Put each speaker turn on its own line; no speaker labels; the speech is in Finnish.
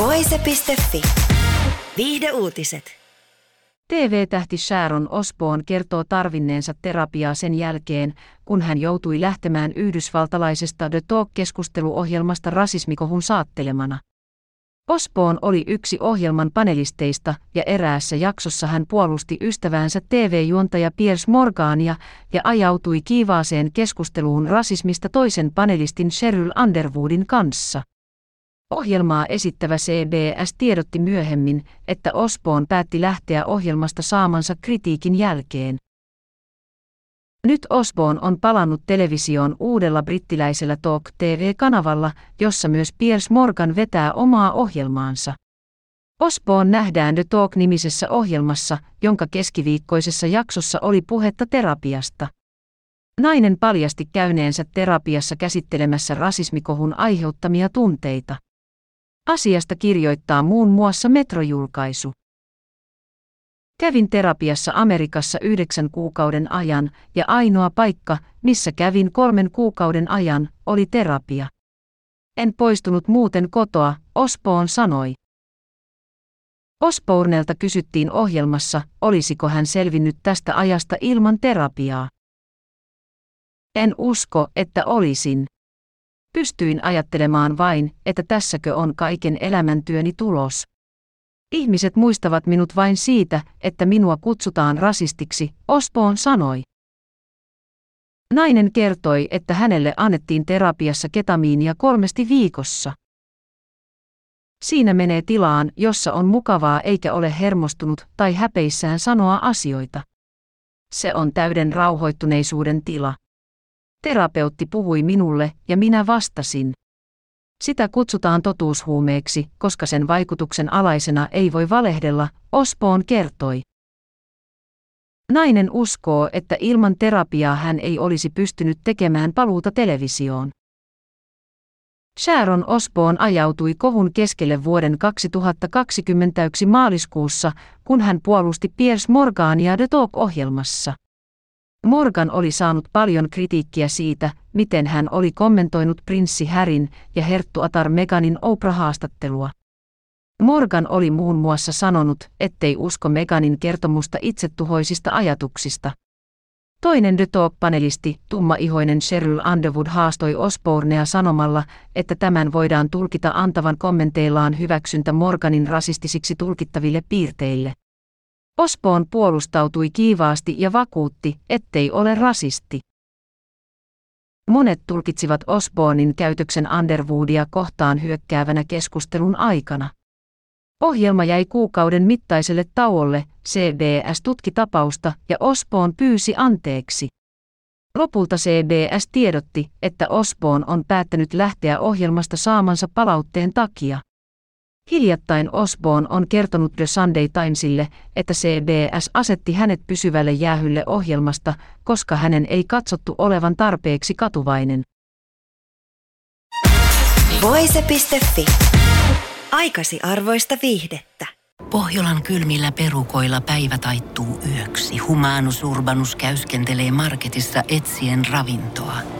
Voise.fi. Viihde uutiset.
TV-tähti Sharon Osbourne kertoo tarvinneensa terapiaa sen jälkeen, kun hän joutui lähtemään yhdysvaltalaisesta The Talk-keskusteluohjelmasta rasismikohun saattelemana. Osbourne oli yksi ohjelman panelisteista ja eräässä jaksossa hän puolusti ystäväänsä TV-juontaja Piers Morgania ja ajautui kiivaaseen keskusteluun rasismista toisen panelistin Sheryl Underwoodin kanssa. Ohjelmaa esittävä CBS tiedotti myöhemmin, että Osbourne päätti lähteä ohjelmasta saamansa kritiikin jälkeen. Nyt Osbourne on palannut televisioon uudella brittiläisellä Talk TV-kanavalla, jossa myös Piers Morgan vetää omaa ohjelmaansa. Osbourne nähdään The Talk-nimisessä ohjelmassa, jonka keskiviikkoisessa jaksossa oli puhetta terapiasta. Nainen paljasti käyneensä terapiassa käsittelemässä rasismikohun aiheuttamia tunteita. Asiasta kirjoittaa muun muassa metrojulkaisu. Kävin terapiassa Amerikassa yhdeksän kuukauden ajan, ja ainoa paikka, missä kävin kolmen kuukauden ajan, oli terapia. En poistunut muuten kotoa, Ospoon sanoi. Osbornelta kysyttiin ohjelmassa, olisiko hän selvinnyt tästä ajasta ilman terapiaa. En usko, että olisin. Pystyin ajattelemaan vain, että tässäkö on kaiken elämäntyöni tulos. Ihmiset muistavat minut vain siitä, että minua kutsutaan rasistiksi, Osbourne sanoi. Nainen kertoi, että hänelle annettiin terapiassa ketamiinia kolmesti viikossa. Siinä menee tilaan, jossa on mukavaa eikä ole hermostunut tai häpeissään sanoa asioita. Se on täyden rauhoittuneisuuden tila. Terapeutti puhui minulle ja minä vastasin. Sitä kutsutaan totuushuumeeksi, koska sen vaikutuksen alaisena ei voi valehdella, Ospoon kertoi. Nainen uskoo, että ilman terapiaa hän ei olisi pystynyt tekemään paluuta televisioon. Sharon Osbourne ajautui kohun keskelle vuoden 2021 maaliskuussa, kun hän puolusti Piers Morgania The Talk-ohjelmassa. Morgan oli saanut paljon kritiikkiä siitä, miten hän oli kommentoinut prinssi Härin ja herttuatar Meganin Oprah-haastattelua. Morgan oli muun muassa sanonut, ettei usko Meganin kertomusta itsetuhoisista ajatuksista. Toinen The Talk-panelisti, tummaihoinen Sheryl Underwood haastoi Osbornea sanomalla, että tämän voidaan tulkita antavan kommenteillaan hyväksyntä Morganin rasistisiksi tulkittaville piirteille. Osborn puolustautui kiivaasti ja vakuutti, ettei ole rasisti. Monet tulkitsivat Osbornin käytöksen Underwoodia kohtaan hyökkäävänä keskustelun aikana. Ohjelma jäi kuukauden mittaiselle tauolle, CBS tutki tapausta ja Osborn pyysi anteeksi. Lopulta CBS tiedotti, että Osborn on päättänyt lähteä ohjelmasta saamansa palautteen takia. Hiljattain Osborne on kertonut The Sunday Timesille, että CBS asetti hänet pysyvälle jäähylle ohjelmasta, koska hänen ei katsottu olevan tarpeeksi katuvainen.
Voise.fi. Aikasi arvoista viihdettä.
Pohjolan kylmillä perukoilla päivä taittuu yöksi. Humanus Urbanus käyskentelee marketissa etsien ravintoa.